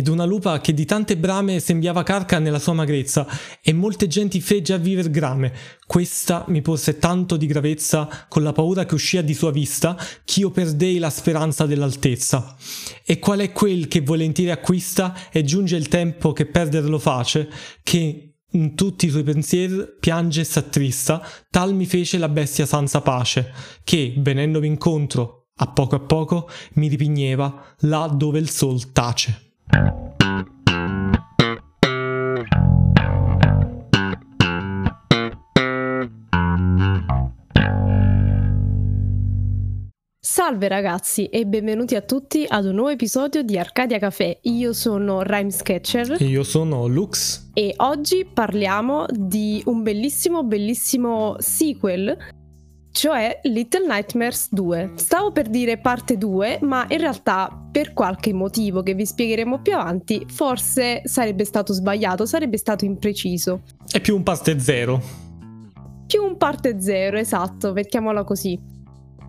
ed una lupa che di tante brame sembiava carca nella sua magrezza, e molte genti fegge a viver grame. Questa mi porse tanto di gravezza, con la paura che uscia di sua vista, ch'io perdei la speranza dell'altezza. E qual è quel che volentieri acquista, e giunge il tempo che perderlo face, che in tutti i suoi pensieri piange e s'attrista, tal mi fece la bestia senza pace, che, venendomi incontro, a poco a poco, mi ripigneva là dove il sol tace. Salve ragazzi e benvenuti a tutti ad un nuovo episodio di Arcadia Café. Io sono Rhyme Sketcher. E io sono Lux. E oggi parliamo di un bellissimo, bellissimo sequel, cioè Little Nightmares 2. Stavo per dire parte 2, ma in realtà per qualche motivo che vi spiegheremo più avanti, forse sarebbe stato sbagliato, sarebbe stato impreciso. È più un parte 0. Più un parte 0, esatto, mettiamola così.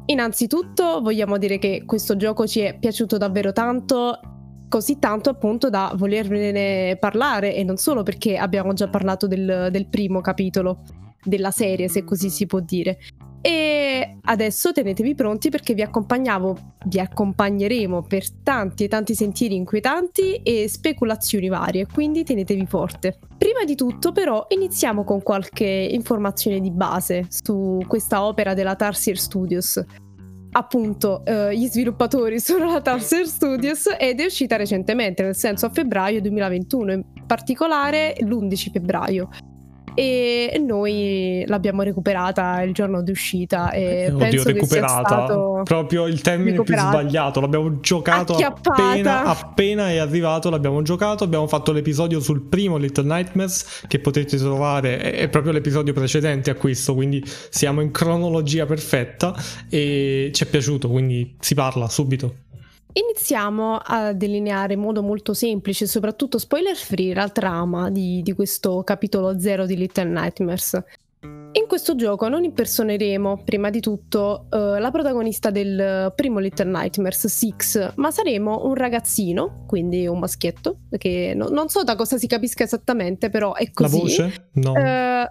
Innanzitutto vogliamo dire che questo gioco ci è piaciuto davvero tanto, così tanto appunto da volervene parlare e non solo perché abbiamo già parlato del, del primo capitolo della serie, se così si può dire. E adesso tenetevi pronti perché vi accompagnavo, vi accompagneremo per tanti e tanti sentieri inquietanti e speculazioni varie, quindi tenetevi forte. Prima di tutto però iniziamo con qualche informazione di base su questa opera della Tarsier Studios. Appunto, eh, gli sviluppatori sono la Tarsier Studios ed è uscita recentemente, nel senso a febbraio 2021, in particolare l'11 febbraio e noi l'abbiamo recuperata il giorno di uscita e Oddio, penso recuperata? proprio il termine più sbagliato l'abbiamo giocato appena, appena, è arrivato l'abbiamo giocato abbiamo fatto l'episodio sul primo Little Nightmares che potete trovare è proprio l'episodio precedente a questo quindi siamo in cronologia perfetta e ci è piaciuto quindi si parla subito Iniziamo a delineare in modo molto semplice, soprattutto spoiler free, la trama di, di questo capitolo zero di Little Nightmares. In questo gioco non impersoneremo, prima di tutto, uh, la protagonista del primo Little Nightmares, Six, ma saremo un ragazzino, quindi un maschietto, che no, non so da cosa si capisca esattamente, però è così. La voce? No. Uh,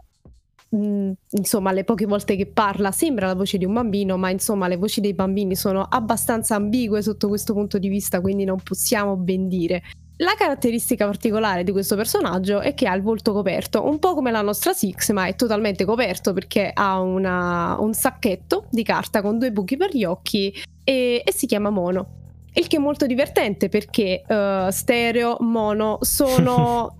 Mm, insomma, le poche volte che parla sembra la voce di un bambino, ma insomma, le voci dei bambini sono abbastanza ambigue sotto questo punto di vista, quindi non possiamo ben dire. La caratteristica particolare di questo personaggio è che ha il volto coperto, un po' come la nostra Six, ma è totalmente coperto perché ha una, un sacchetto di carta con due buchi per gli occhi e, e si chiama Mono. Il che è molto divertente perché uh, stereo, mono sono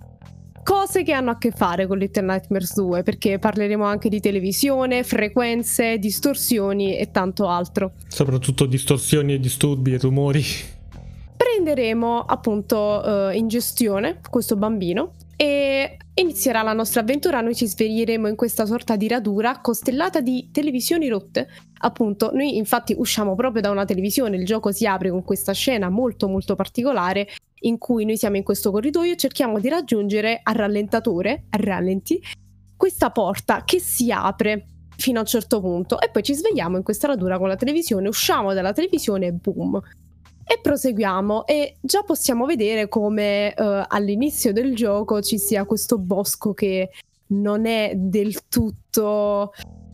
cose che hanno a che fare con Little Nightmares 2, perché parleremo anche di televisione, frequenze, distorsioni e tanto altro. Soprattutto distorsioni e disturbi e rumori. Prenderemo appunto uh, in gestione questo bambino e inizierà la nostra avventura. Noi ci sveglieremo in questa sorta di radura costellata di televisioni rotte. Appunto, noi infatti usciamo proprio da una televisione, il gioco si apre con questa scena molto molto particolare in cui noi siamo in questo corridoio cerchiamo di raggiungere a rallentatore, a rallenti, questa porta che si apre fino a un certo punto e poi ci svegliamo in questa radura con la televisione, usciamo dalla televisione e boom. E proseguiamo e già possiamo vedere come uh, all'inizio del gioco ci sia questo bosco che non è del tutto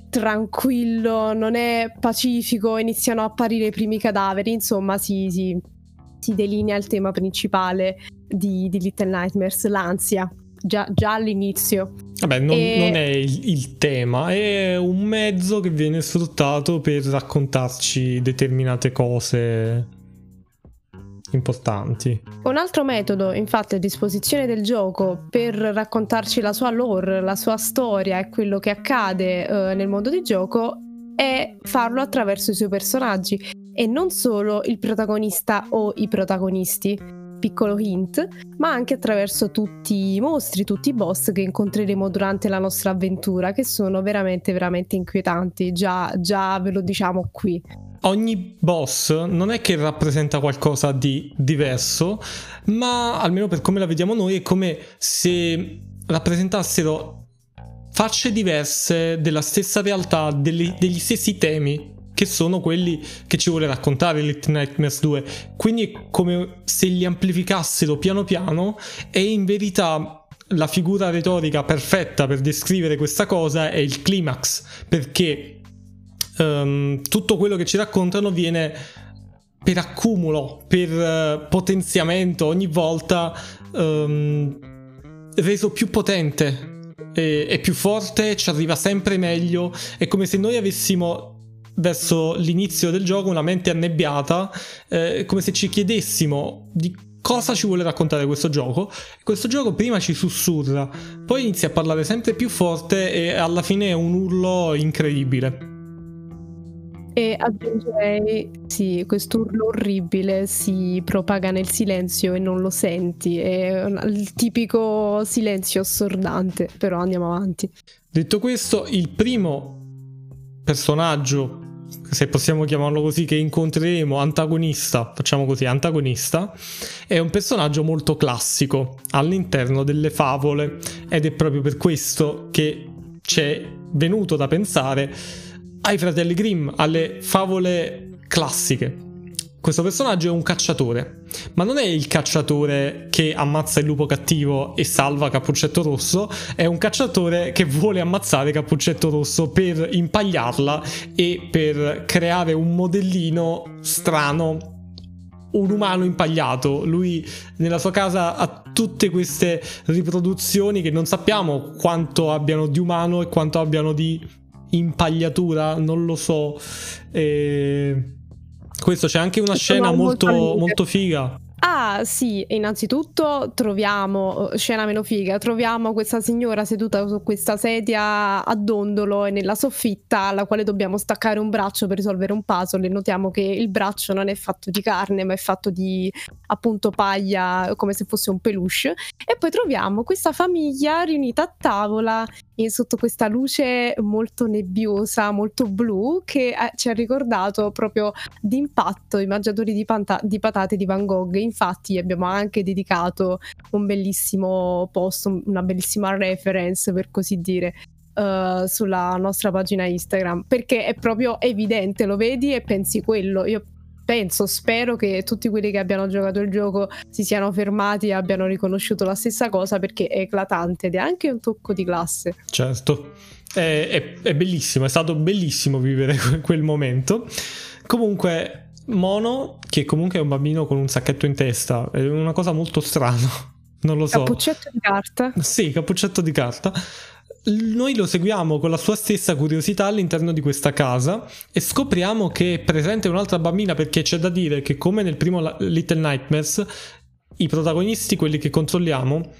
tranquillo, non è pacifico, iniziano a apparire i primi cadaveri, insomma si, si si delinea il tema principale di, di Little Nightmares, l'ansia. Già, già all'inizio. Vabbè, non, e... non è il, il, tema, è un mezzo che viene sfruttato per raccontarci determinate cose importanti. Un altro metodo, infatti, a disposizione del gioco per raccontarci la sua lore, la sua storia e quello che accade uh, nel mondo di gioco è farlo attraverso i suoi personaggi e non solo il protagonista o i protagonisti, piccolo hint, ma anche attraverso tutti i mostri, tutti i boss che incontreremo durante la nostra avventura, che sono veramente, veramente inquietanti, già, già ve lo diciamo qui. Ogni boss non è che rappresenta qualcosa di diverso, ma almeno per come la vediamo noi è come se rappresentassero facce diverse della stessa realtà, degli, degli stessi temi che sono quelli che ci vuole raccontare Little Nightmares 2. Quindi è come se li amplificassero piano piano e in verità la figura retorica perfetta per descrivere questa cosa è il climax, perché um, tutto quello che ci raccontano viene per accumulo, per uh, potenziamento ogni volta um, reso più potente e, più forte, ci arriva sempre meglio, è come se noi avessimo verso l'inizio del gioco una mente annebbiata, eh, come se ci chiedessimo di cosa ci vuole raccontare questo gioco. Questo gioco prima ci sussurra, poi inizia a parlare sempre più forte e alla fine è un urlo incredibile. E aggiungerei, sì, questo urlo orribile si propaga nel silenzio e non lo senti, è il tipico silenzio assordante, però andiamo avanti. Detto questo, il primo personaggio se possiamo chiamarlo così, che incontreremo, antagonista, facciamo così, antagonista, è un personaggio molto classico all'interno delle favole ed è proprio per questo che ci è venuto da pensare ai fratelli Grimm, alle favole classiche. Questo personaggio è un cacciatore, ma non è il cacciatore che ammazza il lupo cattivo e salva Cappuccetto Rosso, è un cacciatore che vuole ammazzare Cappuccetto Rosso per impagliarla e per creare un modellino strano un umano impagliato. Lui nella sua casa ha tutte queste riproduzioni che non sappiamo quanto abbiano di umano e quanto abbiano di impagliatura, non lo so. E questo c'è anche una scena molto, molto figa Ah sì, innanzitutto troviamo, eh, scena meno figa, troviamo questa signora seduta su questa sedia a dondolo e nella soffitta alla quale dobbiamo staccare un braccio per risolvere un puzzle e notiamo che il braccio non è fatto di carne ma è fatto di appunto paglia come se fosse un peluche. E poi troviamo questa famiglia riunita a tavola sotto questa luce molto nebbiosa, molto blu che eh, ci ha ricordato proprio d'impatto i mangiatori di, panta- di patate di Van Gogh infatti abbiamo anche dedicato un bellissimo post, una bellissima reference per così dire. Uh, sulla nostra pagina Instagram perché è proprio evidente, lo vedi e pensi quello. Io penso, spero che tutti quelli che abbiano giocato il gioco si siano fermati e abbiano riconosciuto la stessa cosa perché è eclatante ed è anche un tocco di classe. Certo, è, è, è bellissimo, è stato bellissimo vivere quel momento. Comunque, Mono, che comunque è un bambino con un sacchetto in testa, è una cosa molto strana. Non lo so. Cappuccetto di carta. Sì, cappuccetto di carta. Noi lo seguiamo con la sua stessa curiosità all'interno di questa casa e scopriamo che è presente un'altra bambina perché c'è da dire che come nel primo Little Nightmares i protagonisti, quelli che controlliamo,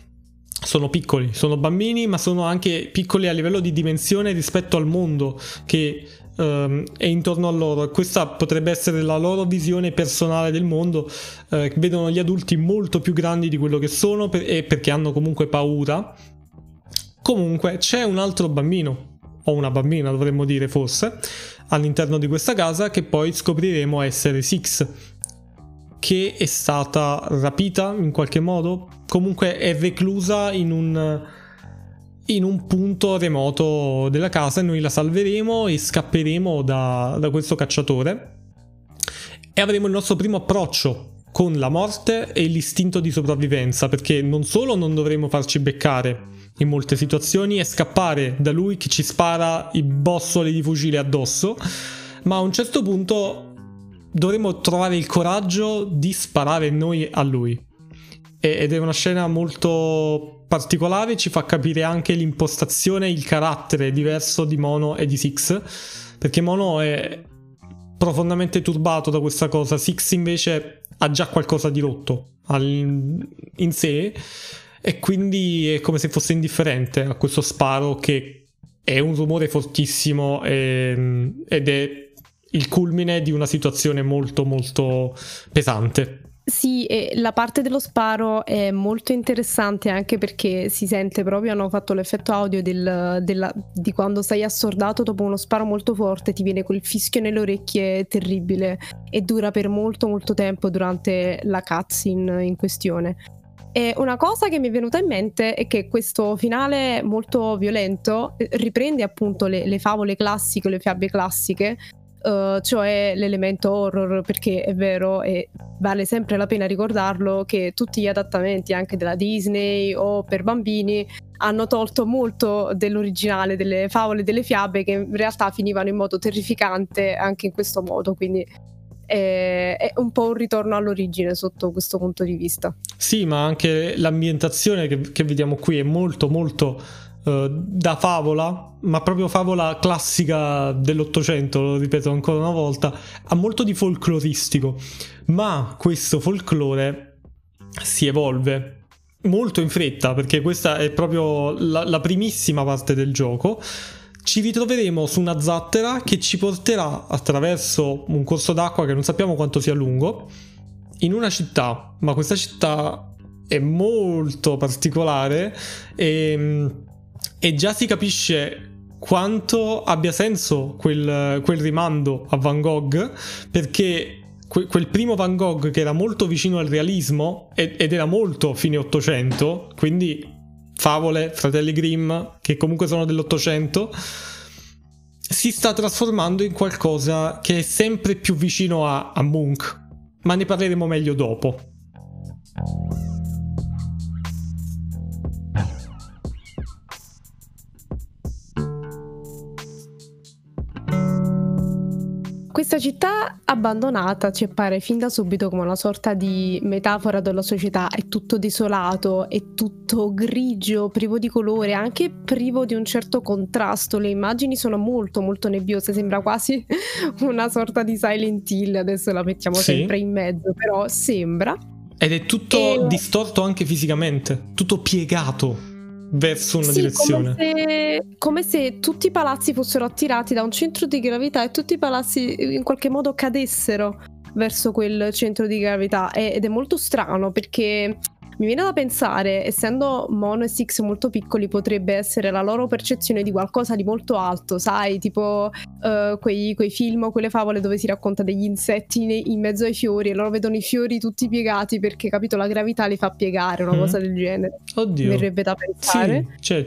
sono piccoli, sono bambini ma sono anche piccoli a livello di dimensione rispetto al mondo che um, è intorno a loro. Questa potrebbe essere la loro visione personale del mondo. Uh, vedono gli adulti molto più grandi di quello che sono per- e perché hanno comunque paura. Comunque c'è un altro bambino, o una bambina dovremmo dire forse, all'interno di questa casa che poi scopriremo essere Six, che è stata rapita in qualche modo, comunque è reclusa in un in un punto remoto della casa e noi la salveremo e scapperemo da, da questo cacciatore e avremo il nostro primo approccio con la morte e l'istinto di sopravvivenza perché non solo non dovremo farci beccare in molte situazioni e scappare da lui che ci spara i bossoli di fucile addosso ma a un certo punto dovremo trovare il coraggio di sparare noi a lui. Ed è una scena molto particolare, ci fa capire anche l'impostazione, il carattere diverso di Mono e di Six, perché Mono è profondamente turbato da questa cosa, Six invece ha già qualcosa di rotto in sé e quindi è come se fosse indifferente a questo sparo che è un rumore fortissimo e, ed è il culmine di una situazione molto molto pesante. Sì, la parte dello sparo è molto interessante anche perché si sente proprio, hanno fatto l'effetto audio del, della, di quando sei assordato dopo uno sparo molto forte, ti viene quel fischio nelle orecchie terribile e dura per molto molto tempo durante la cutscene in questione. E una cosa che mi è venuta in mente è che questo finale molto violento eh, riprende appunto le, le favole classiche, le fiabe classiche, uh, cioè l'elemento horror, perché è vero e vale sempre la pena ricordarlo che tutti gli adattamenti anche della Disney o per bambini hanno tolto molto dell'originale, delle favole, delle fiabe che in realtà finivano in modo terrificante anche in questo modo, quindi è, è un po' un ritorno all'origine sotto questo punto di vista. Sì, ma anche l'ambientazione che, che vediamo qui è molto molto uh, da favola, ma proprio favola classica dell'Ottocento, lo ripeto ancora una volta, ha molto di folcloristico, ma questo folklore si evolve molto in fretta perché questa è proprio la, la primissima parte del gioco. Ci ritroveremo su una zattera che ci porterà attraverso un corso d'acqua che non sappiamo quanto sia lungo in una città, ma questa città è molto particolare e, e già si capisce quanto abbia senso quel, quel rimando a Van Gogh perché quel primo Van Gogh che era molto vicino al realismo ed era molto fine 800, quindi favole, fratelli Grimm, che comunque sono dell'Ottocento, si sta trasformando in qualcosa che è sempre più vicino a, a Munch, ma ne parleremo meglio dopo. Questa città abbandonata ci appare fin da subito come una sorta di metafora della società, è tutto desolato, è tutto grigio, privo di colore, anche privo di un certo contrasto, le immagini sono molto molto nebbiose, sembra quasi una sorta di Silent Hill, adesso la mettiamo sì. sempre in mezzo, però sembra. Ed è tutto e... distorto anche fisicamente, tutto piegato verso una sì, direzione. Come se, come se, tutti i palazzi fossero attirati da un centro di gravità e tutti i palazzi in qualche modo cadessero verso quel centro di gravità. Ed è molto strano perché mi viene da pensare, essendo Mono e Six molto piccoli, potrebbe essere la loro percezione di qualcosa di molto alto, sai, tipo uh, quei, quei, film o quelle favole dove si racconta degli insetti in mezzo ai fiori e loro vedono i fiori tutti piegati perché, capito, la gravità li fa piegare, una mm. cosa del genere. Oddio. Mi verrebbe da pensare. Sì, cioè,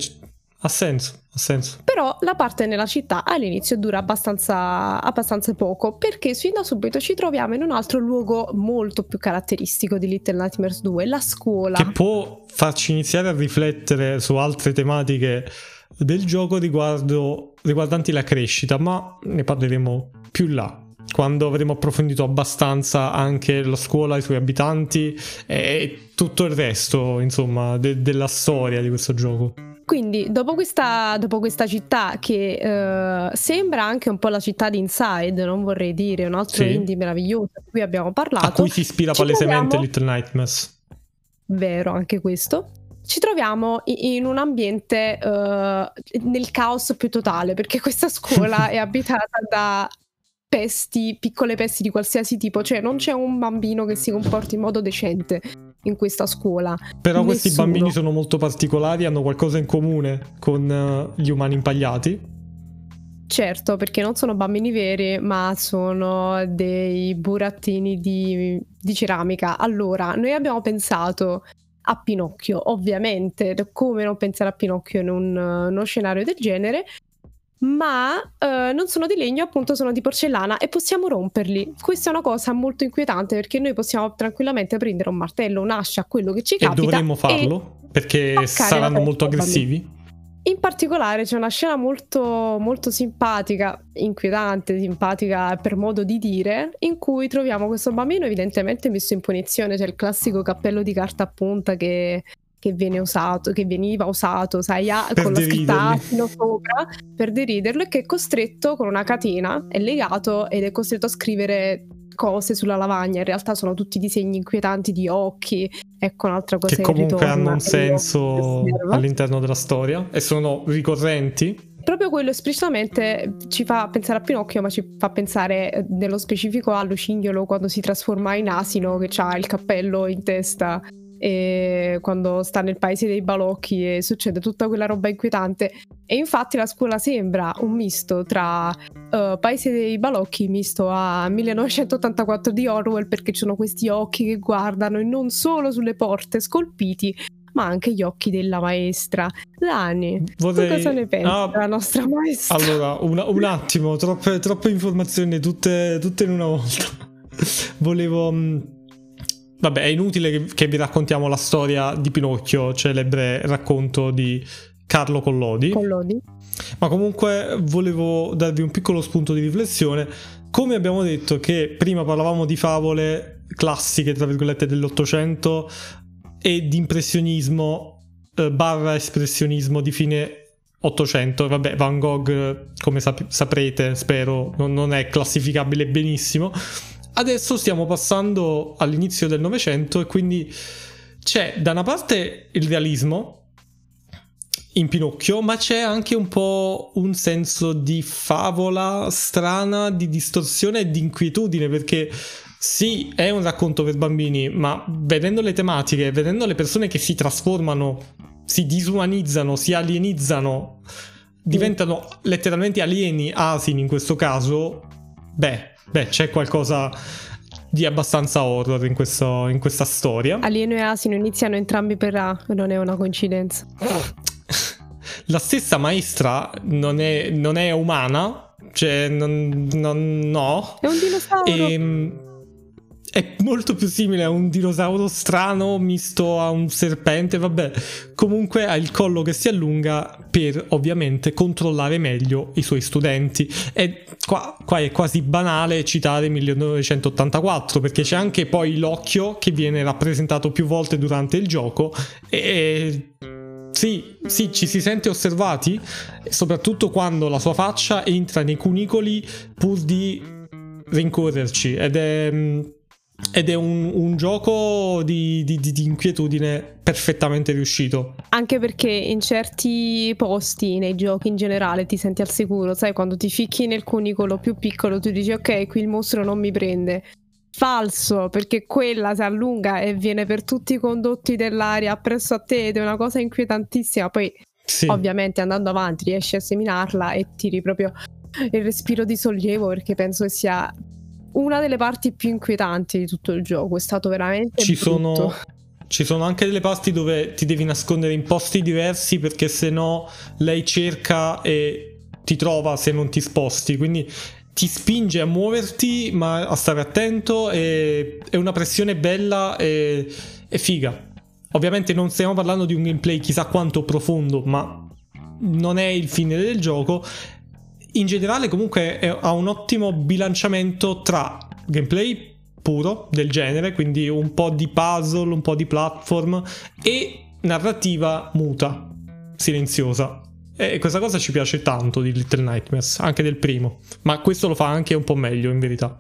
ha senso, ha senso. Però la parte nella città all'inizio dura abbastanza, abbastanza poco perché fin da subito ci troviamo in un altro luogo molto più caratteristico di Little Nightmares 2, la scuola. Che può farci iniziare a riflettere su altre tematiche del gioco riguardo, riguardanti la crescita, ma ne parleremo più là quando avremo approfondito abbastanza anche la scuola, i suoi abitanti e tutto il resto, insomma, de- della storia di questo gioco. Quindi, dopo questa, dopo questa città che uh, sembra anche un po' la città di Inside, non vorrei dire, un altro sì. indie meraviglioso di cui abbiamo parlato. A cui si ispira palesemente troviamo... Little Nightmares. Vero, anche questo. Ci troviamo in un ambiente uh, nel caos più totale, perché questa scuola è abitata da pesti, piccole pesti di qualsiasi tipo, cioè non c'è un bambino che si comporti in modo decente in questa scuola. Però Nessuno. questi bambini sono molto particolari, hanno qualcosa in comune con uh, gli umani impagliati. Certo, perché non sono bambini veri, ma sono dei burattini di, di ceramica. Allora, noi abbiamo pensato a Pinocchio, ovviamente, come non pensare a Pinocchio in un, uno scenario del genere, ma uh, non sono di legno, appunto sono di porcellana e possiamo romperli. Questa è una cosa molto inquietante perché noi possiamo tranquillamente prendere un martello, un'ascia, quello che ci capita. E dovremmo farlo perché saranno molto aggressivi. In particolare c'è una scena molto, molto simpatica, inquietante, simpatica per modo di dire, in cui troviamo questo bambino evidentemente messo in punizione, c'è il classico cappello di carta a punta che che viene usato, che veniva usato, sai, a, con la scritta sopra per deriderlo e che è costretto con una catena, è legato ed è costretto a scrivere cose sulla lavagna. In realtà sono tutti disegni inquietanti di occhi. Ecco un'altra cosa che comunque hanno un senso all'interno della storia e sono ricorrenti. Proprio quello esplicitamente ci fa pensare a Pinocchio, ma ci fa pensare eh, nello specifico a Lucignolo quando si trasforma in asino che ha il cappello in testa quando sta nel paese dei balocchi e succede tutta quella roba inquietante. E infatti la scuola sembra un misto tra uh, Paese dei balocchi misto a 1984 di Orwell perché ci sono questi occhi che guardano e non solo sulle porte scolpiti, ma anche gli occhi della maestra. Dani, Vorrei... cosa ne pensi ah, della nostra maestra? Allora, una, un attimo, troppe, troppe informazioni, tutte, tutte, in una volta. Volevo... Vabbè, è inutile che, che vi raccontiamo la storia di Pinocchio, celebre racconto di Carlo Collodi. Collodi. Ma comunque volevo darvi un piccolo spunto di riflessione. Come abbiamo detto che prima parlavamo di favole classiche, tra virgolette, dell'Ottocento e di impressionismo eh, barra espressionismo di fine 800. Vabbè, Van Gogh, come sap- saprete, spero, non, non è classificabile benissimo. Adesso stiamo passando all'inizio del Novecento e quindi c'è da una parte il realismo, in Pinocchio, ma c'è anche un po' un senso di favola strana, di distorsione e di inquietudine, perché sì, è un racconto per bambini, ma vedendo le tematiche, vedendo le persone che si trasformano, si disumanizzano, si alienizzano, diventano letteralmente alieni, asini in questo caso, beh, beh, c'è qualcosa di abbastanza horror in, questo, in questa storia. Alieno e asino iniziano entrambi per A, non è una coincidenza. La stessa maestra non è, non è umana, cioè non, non, no. È un dinosauro. E, ehm, è molto più simile a un dinosauro strano misto a un serpente, vabbè. Comunque ha il collo che si allunga per ovviamente controllare meglio i suoi studenti. E qua, qua è quasi banale citare 1984 perché c'è anche poi l'occhio che viene rappresentato più volte durante il gioco e sì, sì, ci si sente osservati, soprattutto quando la sua faccia entra nei cunicoli pur di rincorrerci ed è, ed è un, un gioco di, di, di, inquietudine perfettamente riuscito. Anche perché in certi posti, nei giochi in generale, ti senti al sicuro, sai, quando ti ficchi nel cunicolo più piccolo tu dici ok, qui il mostro non mi prende falso perché quella si allunga e viene per tutti i condotti dell'aria appresso a te ed è una cosa inquietantissima. Poi, sì. ovviamente, andando avanti, riesci a seminarla e tiri proprio il respiro di sollievo perché penso che sia una delle parti più inquietanti di tutto il gioco. È stato veramente. Ci brutto. sono. Ci sono anche delle parti dove ti devi nascondere in posti diversi perché se no lei cerca e ti trova se non ti sposti. Quindi ti spinge a muoverti, ma a stare attento. E, è una pressione bella e, e figa. Ovviamente non stiamo parlando di un gameplay chissà quanto profondo, ma non è il fine del gioco. In generale, comunque, ha un ottimo bilanciamento tra gameplay puro del genere, quindi un po' di puzzle, un po' di platform e narrativa muta, silenziosa. E questa cosa ci piace tanto di Little Nightmares, anche del primo. Ma questo lo fa anche un po' meglio, in verità.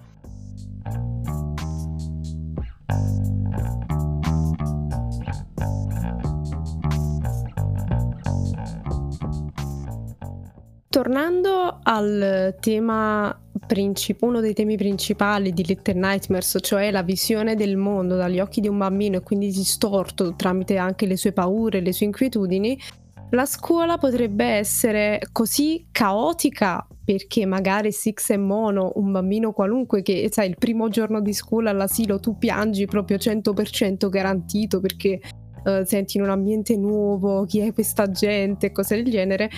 Tornando al tema principale, uno dei temi principali di Little Nightmares, cioè la visione del mondo dagli occhi di un bambino e quindi distorto tramite anche le sue paure, le sue inquietudini, la scuola potrebbe essere così caotica perché magari Six è mono, un bambino qualunque che sai il primo giorno di scuola all'asilo tu piangi proprio 100% garantito perché uh, senti in un ambiente nuovo, chi è questa gente, cose del genere.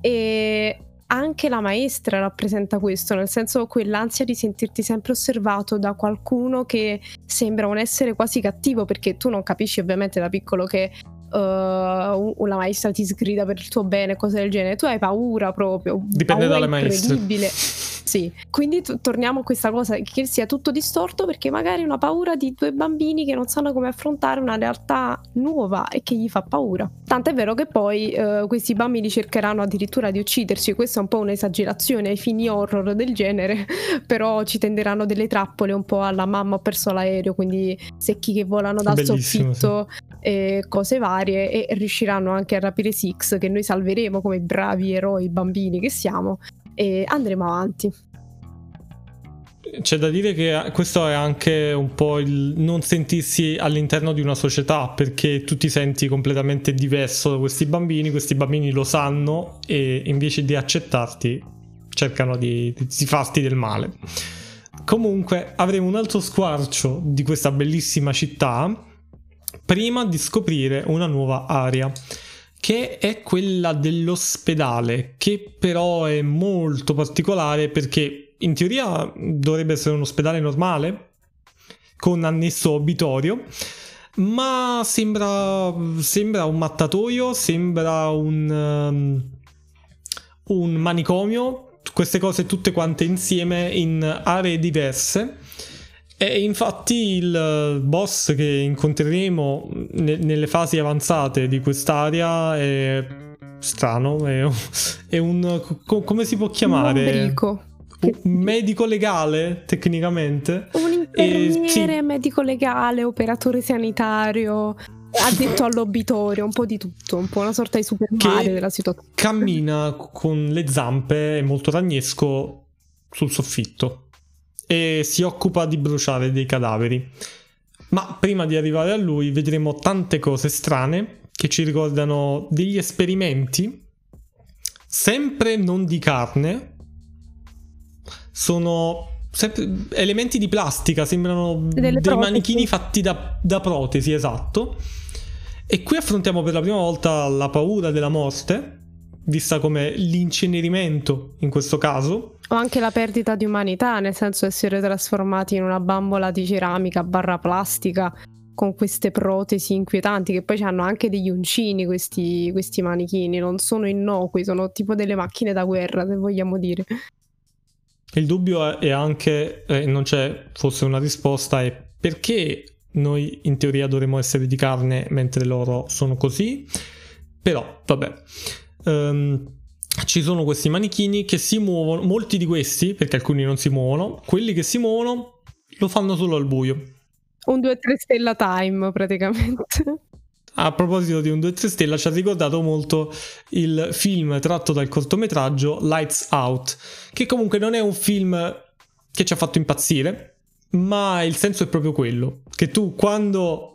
E anche la maestra rappresenta questo, nel senso quell'ansia di sentirti sempre osservato da qualcuno che sembra un essere quasi cattivo perché tu non capisci ovviamente da piccolo che uh, una maestra ti sgrida per il tuo bene, cose del genere, tu hai paura proprio. Dipende paura dalle maestre. Sì, quindi t- torniamo a questa cosa che sia tutto distorto perché magari una paura di due bambini che non sanno come affrontare una realtà nuova e che gli fa paura. Tant'è vero che poi uh, questi bambini cercheranno addirittura di uccidersi, questa è un po' un'esagerazione ai fini horror del genere, però ci tenderanno delle trappole un po' alla mamma ho perso l'aereo, quindi secchi che volano dal Bellissimo, soffitto sì. e cose varie e riusciranno anche a rapire Six che noi salveremo come bravi eroi bambini che siamo e andremo avanti. C'è da dire che questo è anche un po' il non sentirsi all'interno di una società perché tu ti senti completamente diverso da questi bambini, questi bambini lo sanno e invece di accettarti cercano di, di farti del male. Comunque avremo un altro squarcio di questa bellissima città prima di scoprire una nuova area che è quella dell'ospedale, che però è molto particolare perché in teoria dovrebbe essere un ospedale normale con annesso obitorio, ma sembra, sembra un mattatoio, sembra un, um, un manicomio, queste cose tutte quante insieme in aree diverse. E infatti il boss che incontreremo ne- nelle fasi avanzate di quest'area è strano, è, è un... Co- come si può chiamare? Un un medico legale tecnicamente un infermiere sì. medico legale operatore sanitario addetto all'obitorio un po' di tutto un po' una sorta di Super Mario della situazione cammina con le zampe molto ragnesco sul soffitto e si occupa di bruciare dei cadaveri ma prima di arrivare a lui vedremo tante cose strane che ci ricordano degli esperimenti sempre non di carne sono elementi di plastica, sembrano dei protesi. manichini fatti da, da protesi, esatto. E qui affrontiamo per la prima volta la paura della morte, vista come l'incenerimento in questo caso. O anche la perdita di umanità, nel senso essere trasformati in una bambola di ceramica barra plastica con queste protesi inquietanti che poi hanno anche degli uncini questi, questi manichini, non sono innocui, sono tipo delle macchine da guerra se vogliamo dire. Il dubbio è anche, eh, non c'è forse una risposta, è perché noi in teoria dovremmo essere di carne mentre loro sono così? Però, vabbè. Um, ci sono questi manichini che si muovono, molti di questi, perché alcuni non si muovono, quelli che si muovono lo fanno solo al buio. Un 2-3 stella time praticamente a proposito di un 2-3 stella ci ha ricordato molto il film tratto dal cortometraggio Lights Out, che comunque non è un film che ci ha fatto impazzire, ma il senso è proprio quello, che tu quando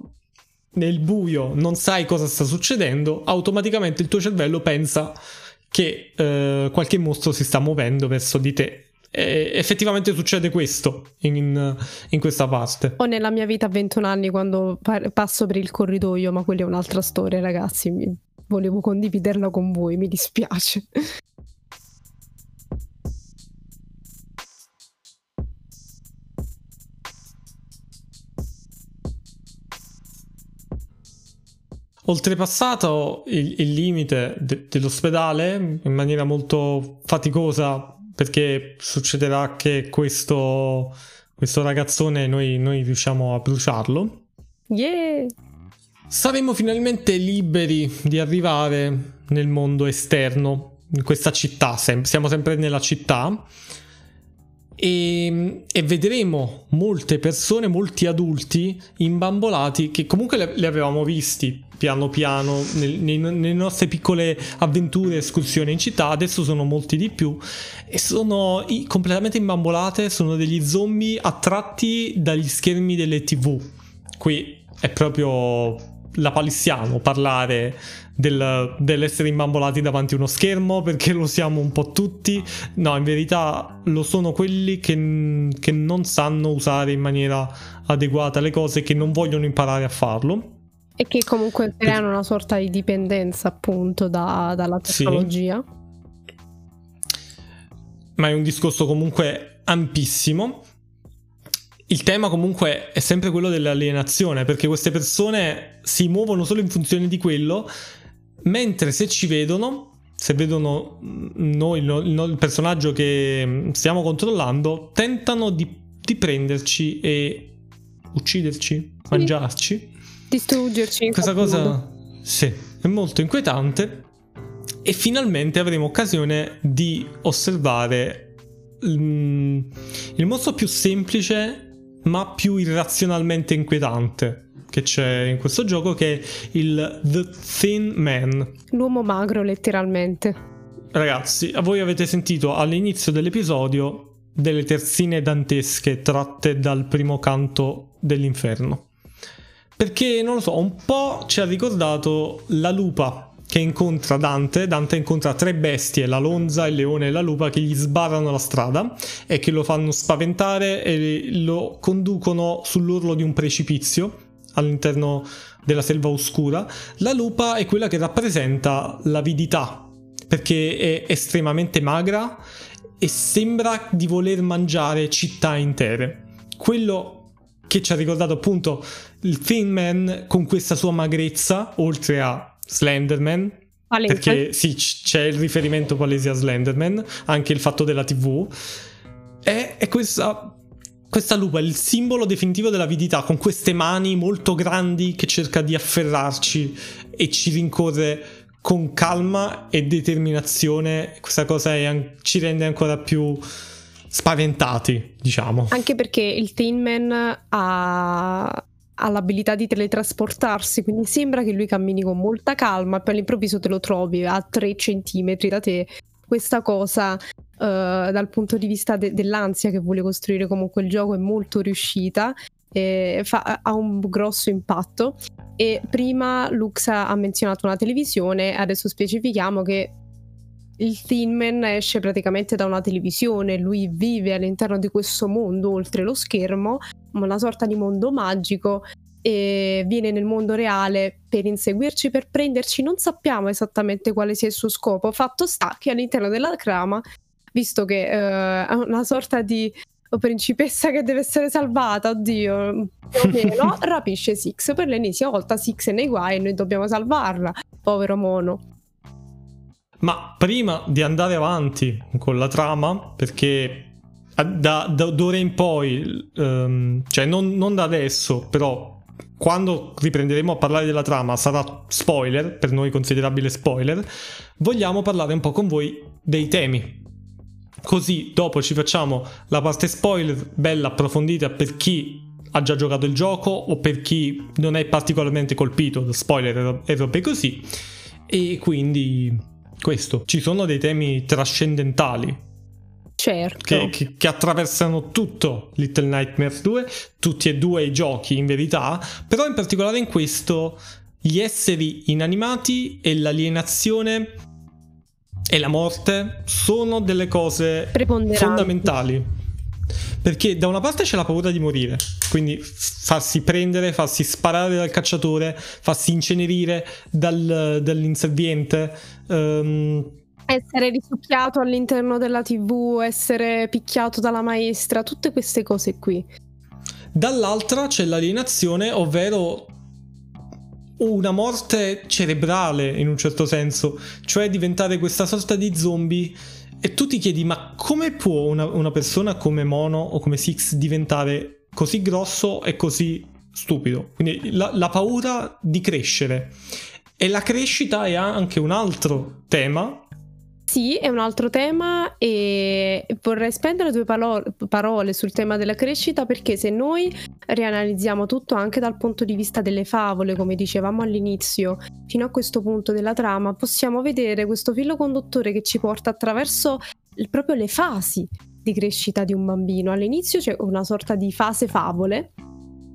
nel buio non sai cosa sta succedendo, automaticamente il tuo cervello pensa che eh, qualche mostro si sta muovendo verso di te eh, effettivamente succede questo in, in, questa parte. O nella mia vita a 21 anni quando pa- passo per il corridoio, ma quella è un'altra storia, ragazzi. Mi... Volevo condividerla con voi, mi dispiace. Oltrepassato il, il limite de- dell'ospedale in maniera molto faticosa perché succederà che questo, questo ragazzone noi, noi riusciamo a bruciarlo. Yeah! Saremo finalmente liberi di arrivare nel mondo esterno, in questa città, sem- siamo sempre nella città. E, e, vedremo molte persone, molti adulti imbambolati che comunque le, le avevamo visti piano piano nel, nei, nelle nostre piccole avventure, escursioni in città, adesso sono molti di più e sono completamente imbambolate, sono degli zombie attratti dagli schermi delle tv. Qui è proprio la palissiano parlare del, dell'essere imbambolati davanti a uno schermo perché lo siamo un po' tutti. No, in verità lo sono quelli che, che non sanno usare in maniera adeguata le cose, che non vogliono imparare a farlo. E che comunque creano una sorta di dipendenza appunto da, dalla tecnologia. Sì. Ma è un discorso comunque ampissimo. Il tema comunque è sempre quello dell'alienazione, perché queste persone si muovono solo in funzione di quello, mentre se ci vedono, se vedono noi, il, il personaggio che stiamo controllando, tentano di, di prenderci e ucciderci, mangiarci distruggerci. Questa cosa modo. sì, è molto inquietante e finalmente avremo occasione di osservare mm, il mostro più semplice ma più irrazionalmente inquietante che c'è in questo gioco che è il The Thin Man. L'uomo magro letteralmente. Ragazzi, voi avete sentito all'inizio dell'episodio delle terzine dantesche tratte dal primo canto dell'inferno. Perché non lo so, un po' ci ha ricordato la lupa che incontra Dante. Dante incontra tre bestie, la lonza, il leone e la lupa, che gli sbarrano la strada e che lo fanno spaventare e lo conducono sull'orlo di un precipizio all'interno della selva oscura, la lupa è quella che rappresenta l'avidità, perché è estremamente magra e sembra di voler mangiare città intere. Quello che ci ha ricordato appunto il Thin Man con questa sua magrezza, oltre a Slenderman, palese. perché sì, c'è il riferimento palese a Slenderman, anche il fatto della TV, è, è questa questa lupa è il simbolo definitivo dell'avidità, con queste mani molto grandi che cerca di afferrarci e ci rincorre con calma e determinazione. Questa cosa an- ci rende ancora più spaventati, diciamo. Anche perché il Tin Man ha, ha l'abilità di teletrasportarsi, quindi sembra che lui cammini con molta calma poi all'improvviso te lo trovi a 3 centimetri da te. Questa cosa Uh, dal punto di vista de- dell'ansia che vuole costruire comunque il gioco è molto riuscita e fa- ha un grosso impatto e prima Lux ha menzionato una televisione adesso specifichiamo che il Thin Man esce praticamente da una televisione, lui vive all'interno di questo mondo oltre lo schermo, una sorta di mondo magico e viene nel mondo reale per inseguirci, per prenderci, non sappiamo esattamente quale sia il suo scopo, fatto sta che all'interno della trama visto che uh, è una sorta di principessa che deve essere salvata, oddio, più o meno, rapisce Six per l'ennesima volta Six è nei guai e noi dobbiamo salvarla, povero mono. Ma prima di andare avanti con la trama, perché da, da d'ora in poi, um, cioè non, non da adesso, però quando riprenderemo a parlare della trama sarà spoiler, per noi considerabile spoiler, vogliamo parlare un po' con voi dei temi Così dopo ci facciamo la parte spoiler bella approfondita per chi ha già giocato il gioco o per chi non è particolarmente colpito da spoiler e robe così. E quindi questo. Ci sono dei temi trascendentali. Certo. Che, che, che, attraversano tutto Little Nightmares 2, tutti e due i giochi in verità, però in particolare in questo gli esseri inanimati e l'alienazione e la morte sono delle cose fondamentali. Perché da una parte c'è la paura di morire, quindi farsi prendere, farsi sparare dal cacciatore, farsi incenerire dal, dall'inserviente. Um, essere risucchiato all'interno della TV, essere picchiato dalla maestra, tutte queste cose qui. Dall'altra c'è l'alienazione, ovvero una morte cerebrale in un certo senso, cioè diventare questa sorta di zombie e tu ti chiedi ma come può una, una persona come Mono o come Six diventare così grosso e così stupido? Quindi la, la paura di crescere. E la crescita è anche un altro tema sì, è un altro tema e vorrei spendere due palo- parole sul tema della crescita perché se noi rianalizziamo tutto anche dal punto di vista delle favole, come dicevamo all'inizio, fino a questo punto della trama, possiamo vedere questo filo conduttore che ci porta attraverso proprio le fasi di crescita di un bambino. All'inizio c'è una sorta di fase favole,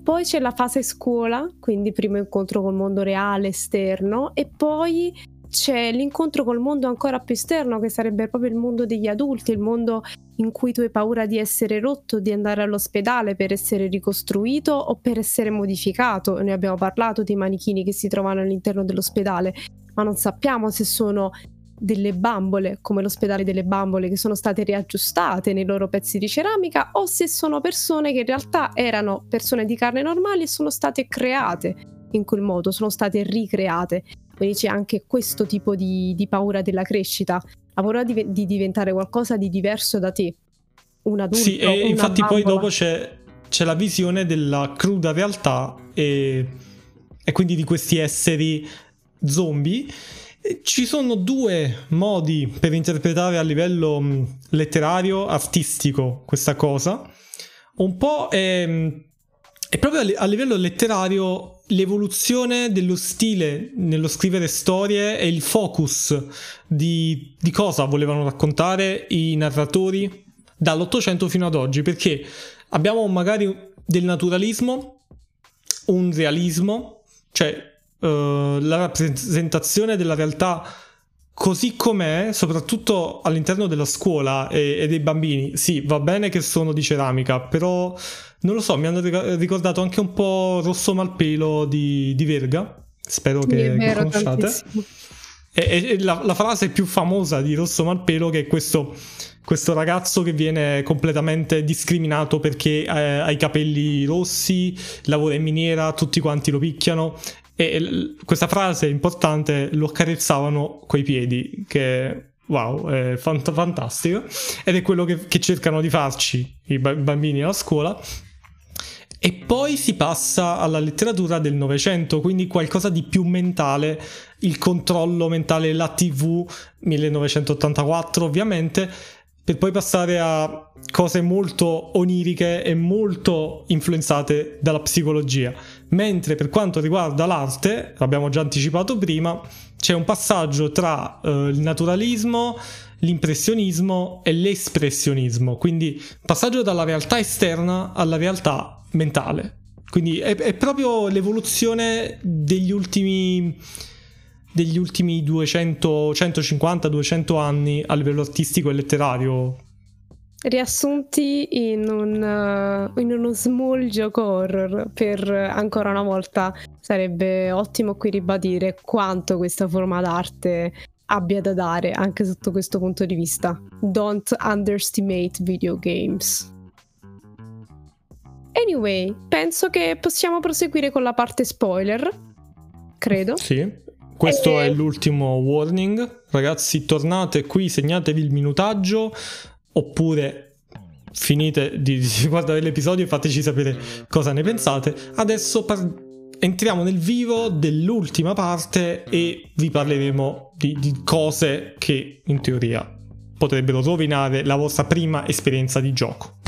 poi c'è la fase scuola, quindi primo incontro col mondo reale, esterno, e poi c'è l'incontro col mondo ancora più esterno, che sarebbe proprio il mondo degli adulti, il mondo in cui tu hai paura di essere rotto, di andare all'ospedale per essere ricostruito o per essere modificato. Noi abbiamo parlato dei manichini che si trovano all'interno dell'ospedale, ma non sappiamo se sono delle bambole, come l'ospedale delle bambole, che sono state riaggiustate nei loro pezzi di ceramica, o se sono persone che in realtà erano persone di carne normali e sono state create in quel modo, sono state ricreate. Quindi c'è anche questo tipo di, di paura della crescita, la paura di, di, diventare qualcosa di diverso da te, un adulto. Sì, e infatti bambola. poi dopo c'è, c'è, la visione della cruda realtà e, e quindi di questi esseri zombie. Ci sono due modi per interpretare a livello letterario, artistico questa cosa. Un po' è, è proprio a livello letterario l'evoluzione dello stile nello scrivere storie e il focus di, di cosa volevano raccontare i narratori dall'Ottocento fino ad oggi, perché abbiamo magari del naturalismo, un realismo, cioè uh, la rappresentazione della realtà così com'è, soprattutto all'interno della scuola e, e, dei bambini, sì, va bene che sono di ceramica, però non lo so, mi hanno ricordato anche un po' Rosso Malpelo di, di Verga, spero che, che conosciate. E, e la, la, frase più famosa di Rosso Malpelo che è questo, questo ragazzo che viene completamente discriminato perché eh, ha i capelli rossi, lavora in miniera, tutti quanti lo picchiano e questa frase importante lo accarezzavano coi piedi, che wow, è fant- fantastico. Ed è quello che, che cercano di farci i b- bambini alla scuola. E poi si passa alla letteratura del Novecento, quindi qualcosa di più mentale, il controllo mentale, la TV, 1984 ovviamente, per poi passare a cose molto oniriche e molto influenzate dalla psicologia. Mentre per quanto riguarda l'arte, l'abbiamo già anticipato prima, c'è un passaggio tra uh, il naturalismo, l'impressionismo e l'espressionismo, quindi passaggio dalla realtà esterna alla realtà mentale. Quindi è, è proprio l'evoluzione degli ultimi degli ultimi 200, 150-200 anni a livello artistico e letterario. Riassunti in, un, uh, in uno small gioco horror per ancora una volta sarebbe ottimo qui ribadire quanto questa forma d'arte abbia da dare anche sotto questo punto di vista. Don't underestimate video games. Anyway, penso che possiamo proseguire con la parte spoiler. Credo. Sì. Questo e... è l'ultimo warning. Ragazzi, tornate qui, segnatevi il minutaggio oppure finite di, guardare l'episodio e fateci sapere cosa ne pensate. Adesso par- entriamo nel vivo dell'ultima parte e vi parleremo di, di cose che in teoria potrebbero rovinare la vostra prima esperienza di gioco.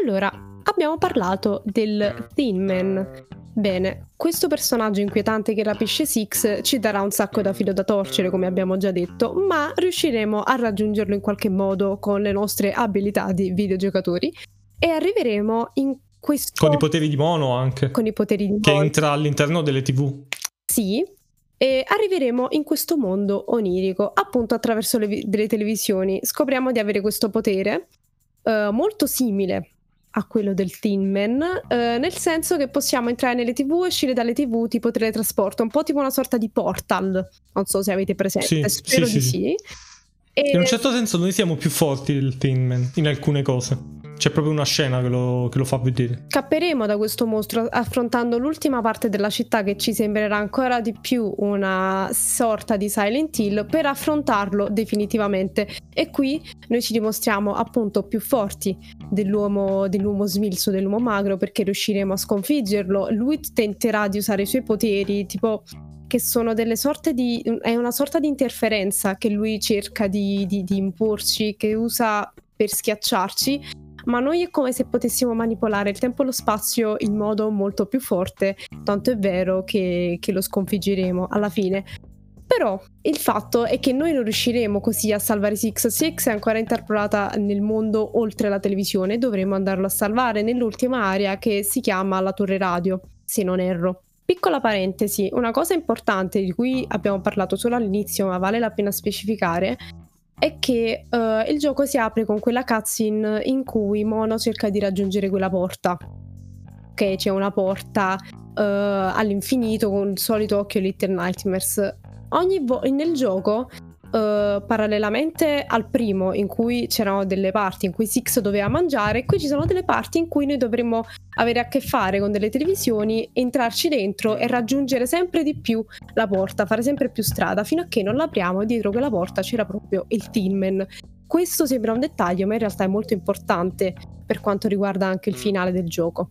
Allora, abbiamo parlato del Thin Man, Bene, questo personaggio inquietante che rapisce Six ci darà un sacco da filo da torcere, come abbiamo già detto, ma riusciremo a raggiungerlo in qualche modo con le nostre abilità di videogiocatori e arriveremo in questo... Con i poteri di mono anche. Con i poteri di mono. Che entra all'interno delle tv. Sì, e arriveremo in questo mondo onirico, appunto attraverso le vi- delle televisioni. Scopriamo di avere questo potere uh, molto simile a quello del Thin Man, eh, nel senso che possiamo entrare nelle tv e uscire dalle tv tipo teletrasporto, un po' tipo una sorta di portal, non so se avete presente, sì, spero sì, di sì. sì. E... In un certo senso noi siamo più forti del Thin Man in alcune cose. C'è proprio una scena che lo, che lo, fa vedere. Scapperemo da questo mostro affrontando l'ultima parte della città che ci sembrerà ancora di più una sorta di Silent Hill per affrontarlo definitivamente. E qui noi ci dimostriamo appunto più forti dell'uomo, dell'uomo smilzo, dell'uomo magro perché riusciremo a sconfiggerlo. Lui tenterà di usare i suoi poteri, tipo che sono delle sorte di è una sorta di interferenza che lui cerca di, di, di imporci, che usa per schiacciarci ma noi è come se potessimo manipolare il tempo e lo spazio in modo molto più forte, tanto è vero che, che lo sconfiggeremo alla fine. Però il fatto è che noi non riusciremo così a salvare Six. Six è ancora interpolata nel mondo oltre la televisione, dovremo andarlo a salvare nell'ultima area che si chiama la torre radio, se non erro. Piccola parentesi, una cosa importante di cui abbiamo parlato solo all'inizio, ma vale la pena specificare, è che uh, il gioco si apre con quella cutscene in cui Mono cerca di raggiungere quella porta. Ok, c'è una porta uh, all'infinito con il solito occhio Little Nightmares. Ogni vo- nel gioco Uh, parallelamente al primo in cui c'erano delle parti in cui Six doveva mangiare, qui ci sono delle parti in cui noi dovremmo avere a che fare con delle televisioni, entrarci dentro e raggiungere sempre di più la porta, fare sempre più strada, fino a che non l'apriamo e dietro quella porta c'era proprio il Tillman. Questo sembra un dettaglio, ma in realtà è molto importante per quanto riguarda anche il finale del gioco.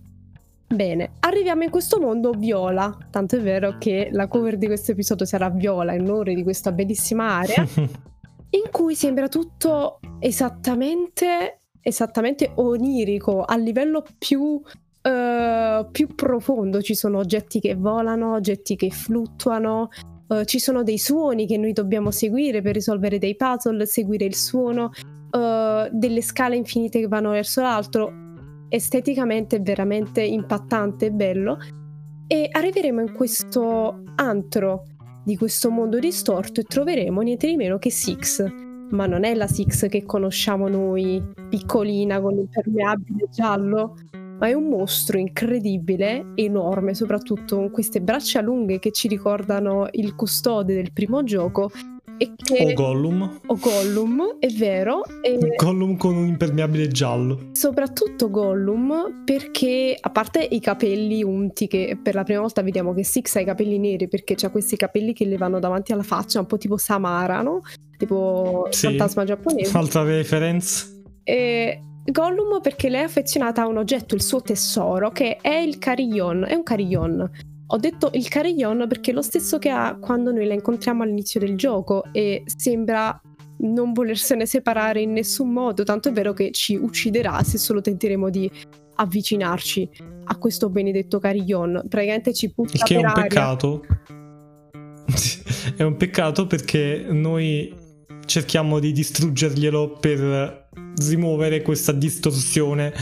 Bene, arriviamo in questo mondo viola, tanto è vero che la cover di questo episodio sarà viola in onore di questa bellissima area, in cui sembra tutto esattamente, esattamente onirico, a livello più, uh, più profondo. Ci sono oggetti che volano, oggetti che fluttuano, uh, ci sono dei suoni che noi dobbiamo seguire per risolvere dei puzzle, seguire il suono, uh, delle scale infinite che vanno verso l'altro esteticamente veramente impattante e bello. E arriveremo in questo antro di questo mondo distorto e troveremo niente di meno che Six. Ma non è la Six che conosciamo noi, piccolina con l'impermeabile giallo, ma è un mostro incredibile, enorme, soprattutto con queste braccia lunghe che ci ricordano il custode del primo gioco che... O Gollum. O Gollum, è vero. E... Gollum con un impermeabile giallo. Soprattutto Gollum perché, a parte i capelli unti, che per la prima volta vediamo che Six ha i capelli neri perché ha questi capelli che le vanno davanti alla faccia, un po' tipo Samara, no? Tipo sì, fantasma giapponese. Altra reference. E... Gollum perché lei è affezionata a un oggetto, il suo tesoro, che è il carillon, è un carillon ho detto il carillon perché è lo stesso che ha quando noi la incontriamo all'inizio del gioco e sembra non volersene separare in nessun modo, tanto è vero che ci ucciderà se solo tenteremo di avvicinarci a questo benedetto carillon. Praticamente ci puzza Il che è un aria. peccato. è un peccato perché noi cerchiamo di distruggerglielo per rimuovere questa distorsione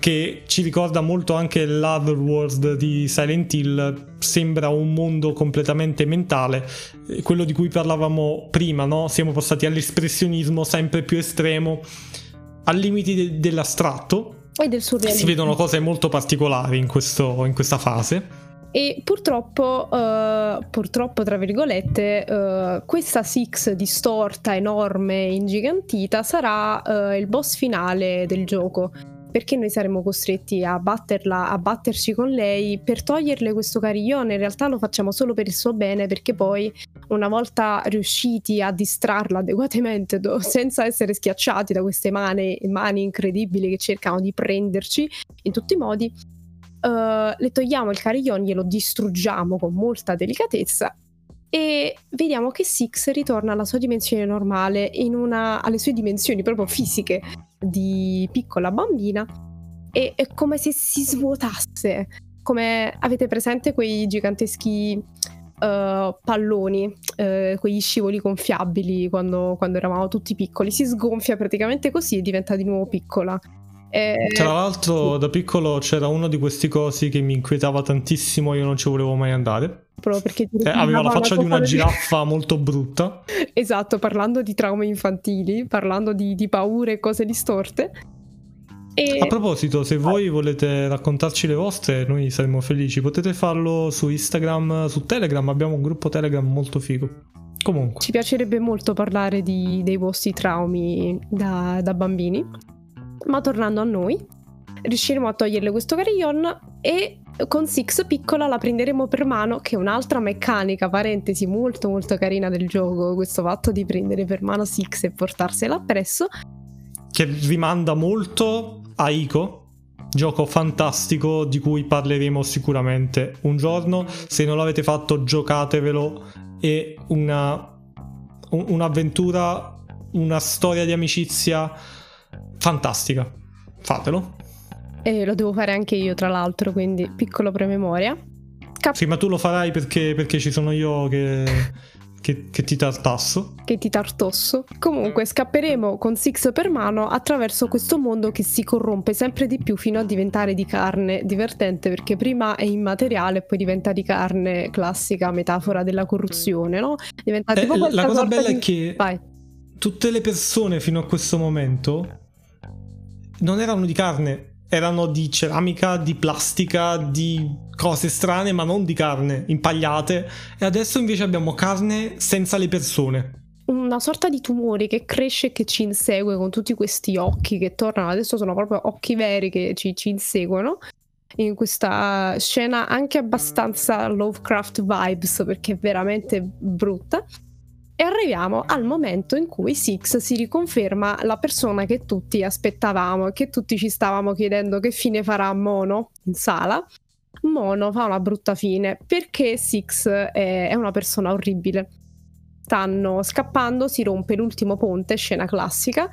che ci ricorda molto anche l'Otherworld di Silent Hill, sembra un mondo completamente mentale, quello di cui parlavamo prima, no? Siamo passati all'espressionismo sempre più estremo, al limite de- dell'astratto. E del surrealismo. Si vedono cose molto particolari in, questo, in questa fase. E purtroppo, uh, purtroppo tra virgolette, uh, questa Six distorta, enorme, ingigantita sarà uh, il boss finale del gioco. Perché noi saremo costretti a batterla, a batterci con lei per toglierle questo cariglione. In realtà lo facciamo solo per il suo bene, perché poi, una volta riusciti a distrarla adeguatamente, do, senza essere schiacciati da queste mani, mani incredibili che cercano di prenderci in tutti i modi, uh, le togliamo il carillon, glielo distruggiamo con molta delicatezza e vediamo che Six ritorna alla sua dimensione normale, una, alle sue dimensioni proprio fisiche di piccola bambina. E è come se si svuotasse, come avete presente quei giganteschi uh, palloni, uh, quegli scivoli gonfiabili quando, quando eravamo tutti piccoli, si sgonfia praticamente così e diventa di nuovo piccola. Eh, Tra l'altro, da piccolo c'era uno di questi cosi che mi inquietava tantissimo, io non ci volevo mai andare. Proprio perché eh, aveva la faccia di una giraffa molto brutta. Esatto, parlando di traumi infantili, parlando di, di paure e cose distorte. E... A proposito, se voi volete raccontarci le vostre, noi saremo felici. Potete farlo su Instagram, su Telegram. Abbiamo un gruppo Telegram molto figo. Comunque. Ci piacerebbe molto parlare di, dei vostri traumi da, da bambini. Ma tornando a noi, riusciremo a toglierle questo carillon e con Six piccola la prenderemo per mano, che è un'altra meccanica, parentesi, molto molto carina del gioco, questo fatto di prendere per mano Six e portarsela appresso. Che rimanda molto a Ico, gioco fantastico di cui parleremo sicuramente un giorno. Se non l'avete fatto, giocatevelo. È una, un'avventura, una storia di amicizia fantastica. Fatelo. E lo devo fare anche io, tra l'altro, quindi piccolo prememoria. Cap- sì, ma tu lo farai perché, perché ci sono io che, che, che, ti tartasso. Che ti tartosso. Comunque, scapperemo con Six per mano attraverso questo mondo che si corrompe sempre di più fino a diventare di carne. Divertente perché prima è immateriale e poi diventa di carne, classica metafora della corruzione, no? Diventa eh, la cosa bella di... è che Vai. tutte le persone fino a questo momento non erano di carne, erano di ceramica, di plastica, di cose strane, ma non di carne, impagliate. E adesso invece abbiamo carne senza le persone. Una sorta di tumore che cresce e che ci insegue con tutti questi occhi che tornano. Adesso sono proprio occhi veri che ci, ci inseguono. In questa scena anche abbastanza Lovecraft vibes perché è veramente brutta. E arriviamo al momento in cui Six si riconferma la persona che tutti aspettavamo e che tutti ci stavamo chiedendo che fine farà Mono in sala. Mono fa una brutta fine perché Six è, una persona orribile. Stanno scappando, si rompe l'ultimo ponte, scena classica.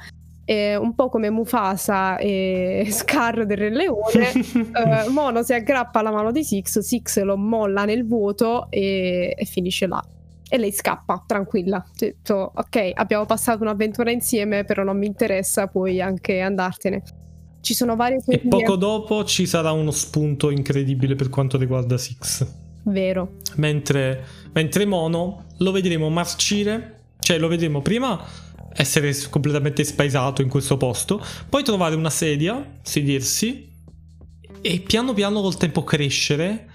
Un po' come Mufasa e Scar del Re Leone, eh, Mono si aggrappa alla mano di Six, Six lo molla nel vuoto e, e finisce là e lei scappa tranquilla. Detto, ok, abbiamo passato un'avventura insieme, però non mi interessa, puoi anche andartene. Ci sono varie teorie. E poco dopo ci sarà uno spunto incredibile per quanto riguarda Six. Vero. Mentre, mentre Mono lo vedremo marcire, cioè lo vedremo prima essere completamente spaesato in questo posto, poi trovare una sedia, sedersi e piano piano col tempo crescere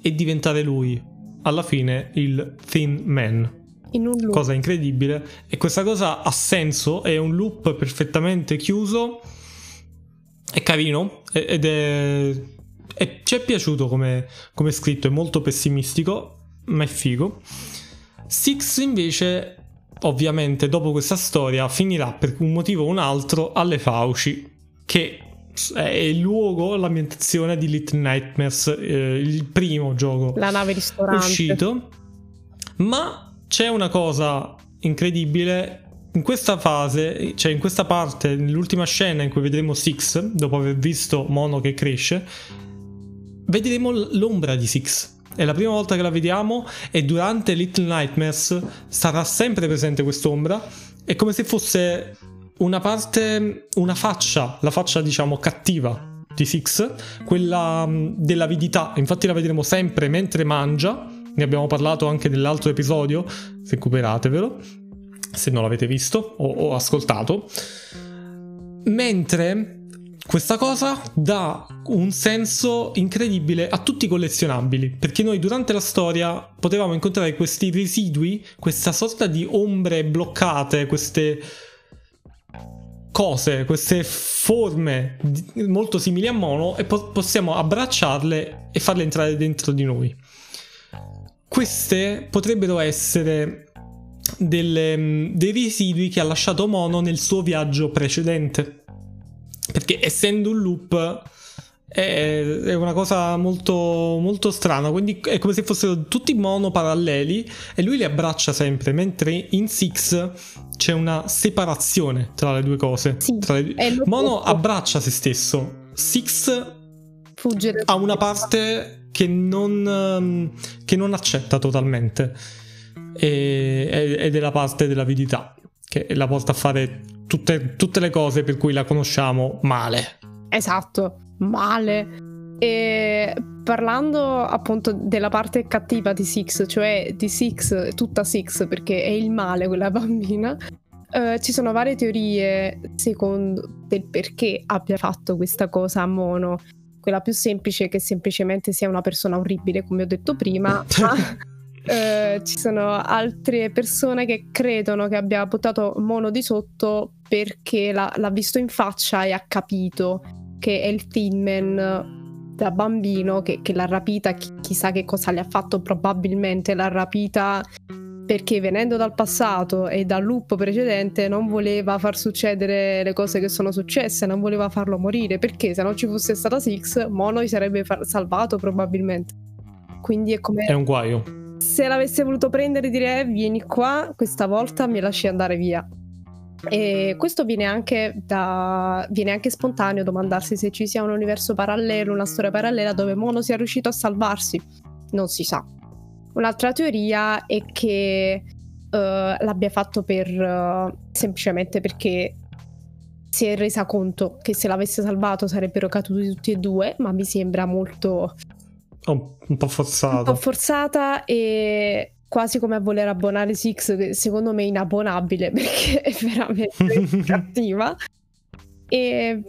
e diventare lui. Alla fine il Thin Man. In un loop. Cosa incredibile. E questa cosa ha senso, è un loop perfettamente chiuso. È carino ed è... è ci è piaciuto come, come scritto, è molto pessimistico, ma è figo. Six invece, ovviamente, dopo questa storia, finirà per un motivo o un altro alle Fauci, che è il luogo, l'ambientazione di Little Nightmares, eh, il primo gioco La nave ristorante. uscito. Ma c'è una cosa incredibile. In questa fase, cioè in questa parte, nell'ultima scena in cui vedremo Six, dopo aver visto Mono che cresce, vedremo l'ombra di Six. È la prima volta che la vediamo e durante Little Nightmares sarà sempre presente quest'ombra. È come se fosse una parte, una faccia, la faccia diciamo cattiva di Six, quella mh, dell'avidità. Infatti la vedremo sempre mentre mangia. Ne abbiamo parlato anche nell'altro episodio, recuperatevelo se non l'avete visto o, o ascoltato. Mentre questa cosa dà un senso incredibile a tutti i collezionabili, perché noi durante la storia potevamo incontrare questi residui, questa sorta di ombre bloccate, queste cose, queste forme molto simili a Mono e po- possiamo abbracciarle e farle entrare dentro di noi. Queste potrebbero essere delle, mh, dei residui che ha lasciato Mono nel suo viaggio precedente. Perché essendo un loop è, una cosa molto, molto strana. Quindi è come se fossero tutti mono paralleli e lui li abbraccia sempre. Mentre in Six c'è una separazione tra le due cose. Sì, le-. Mono abbraccia se stesso. Six Fugge ha una parte che non, ehm, che non accetta totalmente e- ed è la parte dell'avidità che la porta a fare tutte, tutte le cose per cui la conosciamo male. Esatto, male. E parlando appunto della parte cattiva di Six, cioè di Six, tutta Six, perché è il male quella bambina, eh, ci sono varie teorie secondo del perché abbia fatto questa cosa a Mono. Quella più semplice è che semplicemente sia una persona orribile, come ho detto prima, ma eh, ci sono altre persone che credono che abbia buttato Mono di sotto perché l'ha, l'ha visto in faccia e ha capito che è il Thin Man da bambino che, che l'ha rapita, chi- chissà che cosa le ha fatto, probabilmente l'ha rapita perché venendo dal passato e dal loop precedente non voleva far succedere le cose che sono successe, non voleva farlo morire, perché se non ci fosse stata Six, Mono gli sarebbe far- salvato probabilmente. Quindi è come È un guaio. se l'avesse voluto prendere e dire "Eh, vieni qua, questa volta mi lasci andare via. E questo viene anche, da, viene anche spontaneo domandarsi se ci sia un universo parallelo, una storia parallela dove Mono sia riuscito a salvarsi. Non si sa. Un'altra teoria è che eh, l'abbia fatto per eh, semplicemente perché si è resa conto che se l'avesse salvato sarebbero caduti tutti e due, ma mi sembra molto Un, un po' un forzato. po' forzata e quasi come a voler abbonare Six, che secondo me è inabbonabile perché è veramente cattiva. E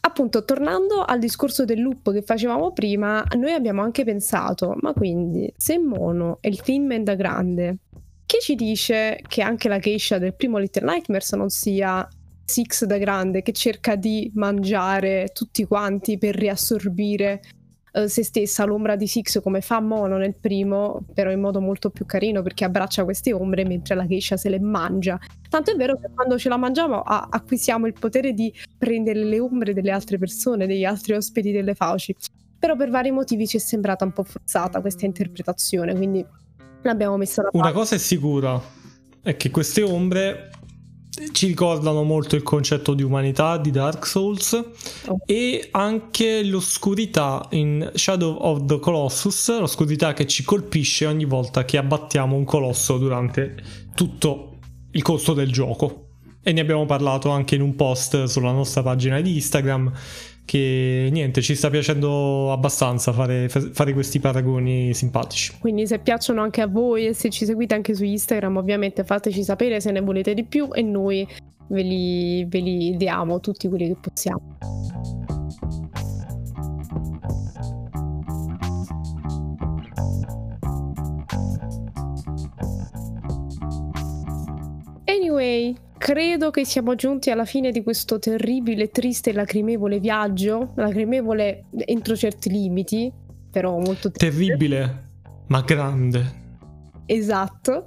appunto, tornando al discorso del loop che facevamo prima, noi abbiamo anche pensato, ma quindi se Mono è il Thin Man da grande, che ci dice che anche la geisha del primo Little Nightmares non sia Six da grande che cerca di mangiare tutti quanti per riassorbire eh, se stessa l'ombra di Six come fa Mono nel primo, però in modo molto più carino perché abbraccia queste ombre mentre la geisha se le mangia. Tanto è vero che quando ce la mangiamo a- acquisiamo il potere di prendere le ombre delle altre persone, degli altri ospiti delle fauci. Però per vari motivi ci è sembrata un po' forzata questa interpretazione, quindi l'abbiamo messa da Una parte. cosa è sicura, è che queste ombre ci ricordano molto il concetto di umanità di Dark Souls Oh. e anche l'oscurità in Shadow of the Colossus, l'oscurità che ci colpisce ogni volta che abbattiamo un colosso durante tutto il corso del gioco. E ne abbiamo parlato anche in un post sulla nostra pagina di Instagram che niente, ci sta piacendo abbastanza fare, fare, questi paragoni simpatici. Quindi se piacciono anche a voi e se ci seguite anche su Instagram, ovviamente fateci sapere se ne volete di più e noi ve li, ve li diamo tutti quelli che possiamo. Anyway, credo che siamo giunti alla fine di questo terribile, triste e lacrimevole viaggio, lacrimevole entro certi limiti, però molto triste. terribile, ma grande. Esatto.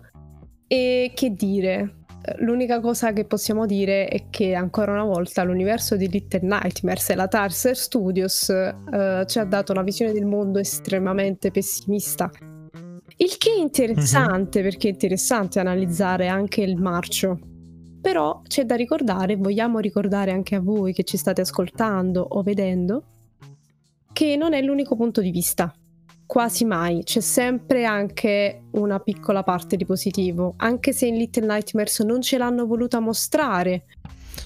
E che dire? L'unica cosa che possiamo dire è che ancora una volta l'universo di Little Nightmares e la Tarser Studios uh, ci ha dato una visione del mondo estremamente pessimista. Il che è interessante mm-hmm. perché è interessante analizzare anche il marcio però c'è da ricordare, vogliamo ricordare anche a voi che ci state ascoltando o vedendo, che non è l'unico punto di vista. Quasi mai, c'è sempre anche una piccola parte di positivo, anche se in Little Nightmares non ce l'hanno voluta mostrare.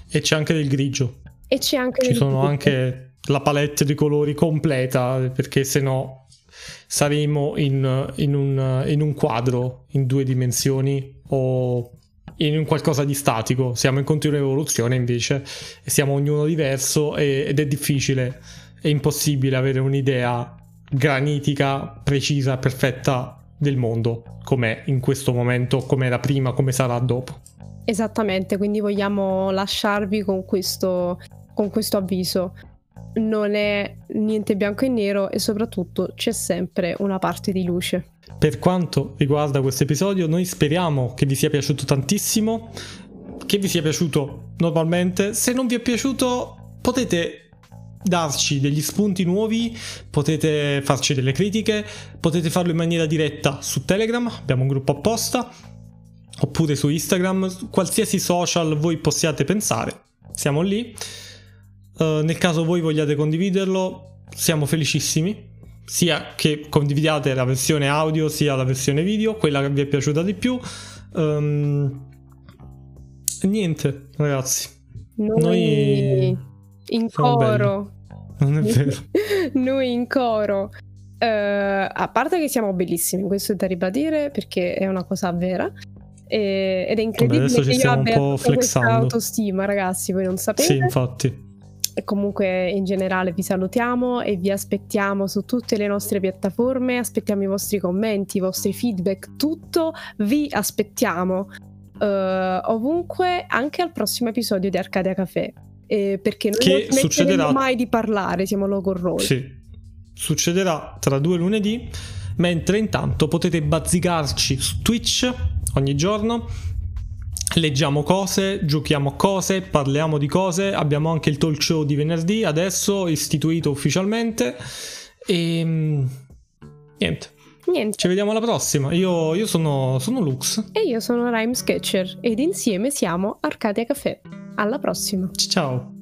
E c'è anche del grigio. E c'è anche Ci sono grigio. anche la palette di colori completa, perché se no saremo in, in, un, in un quadro in due dimensioni o in un qualcosa di statico, siamo in continua evoluzione invece, siamo ognuno diverso e, ed è difficile, è impossibile avere un'idea granitica, precisa, perfetta del mondo, com'è in questo momento, come era prima, come sarà dopo. Esattamente, quindi vogliamo lasciarvi con questo, con questo avviso. Non è niente bianco e nero e soprattutto c'è sempre una parte di luce. Per quanto riguarda questo episodio, noi speriamo che vi sia piaciuto tantissimo, che vi sia piaciuto normalmente. Se non vi è piaciuto, potete darci degli spunti nuovi, potete farci delle critiche, potete farlo in maniera diretta su Telegram, abbiamo un gruppo apposta, oppure su Instagram, qualsiasi social voi possiate pensare, siamo lì. Uh, nel caso voi vogliate condividerlo, siamo felicissimi sia che condividiate la versione audio sia la versione video, quella che vi è piaciuta di più. Um, niente, ragazzi. Noi, Noi in coro. Non è vero. Noi in coro. Uh, a parte che siamo bellissimi, questo è da ribadire perché è una cosa vera. E, ed è incredibile Vabbè, che io abbia questa autostima, ragazzi, voi non sapete. Sì, infatti. E comunque in generale vi salutiamo e vi aspettiamo su tutte le nostre piattaforme, aspettiamo i vostri commenti, i vostri feedback, tutto vi aspettiamo uh, ovunque, anche al prossimo episodio di Arcadia Café. Eh, perché non che succederà mai di parlare, siamo logorrosi. Sì, succederà tra due lunedì, mentre intanto potete bazzicarci su Twitch ogni giorno leggiamo cose, giochiamo a cose, parliamo di cose, abbiamo anche il talk show di venerdì adesso istituito ufficialmente e mm, niente. Niente. Ci vediamo alla prossima. Io, io sono, sono Lux. E io sono Rhyme Sketcher ed insieme siamo Arcadia Café. Alla prossima. Ciao.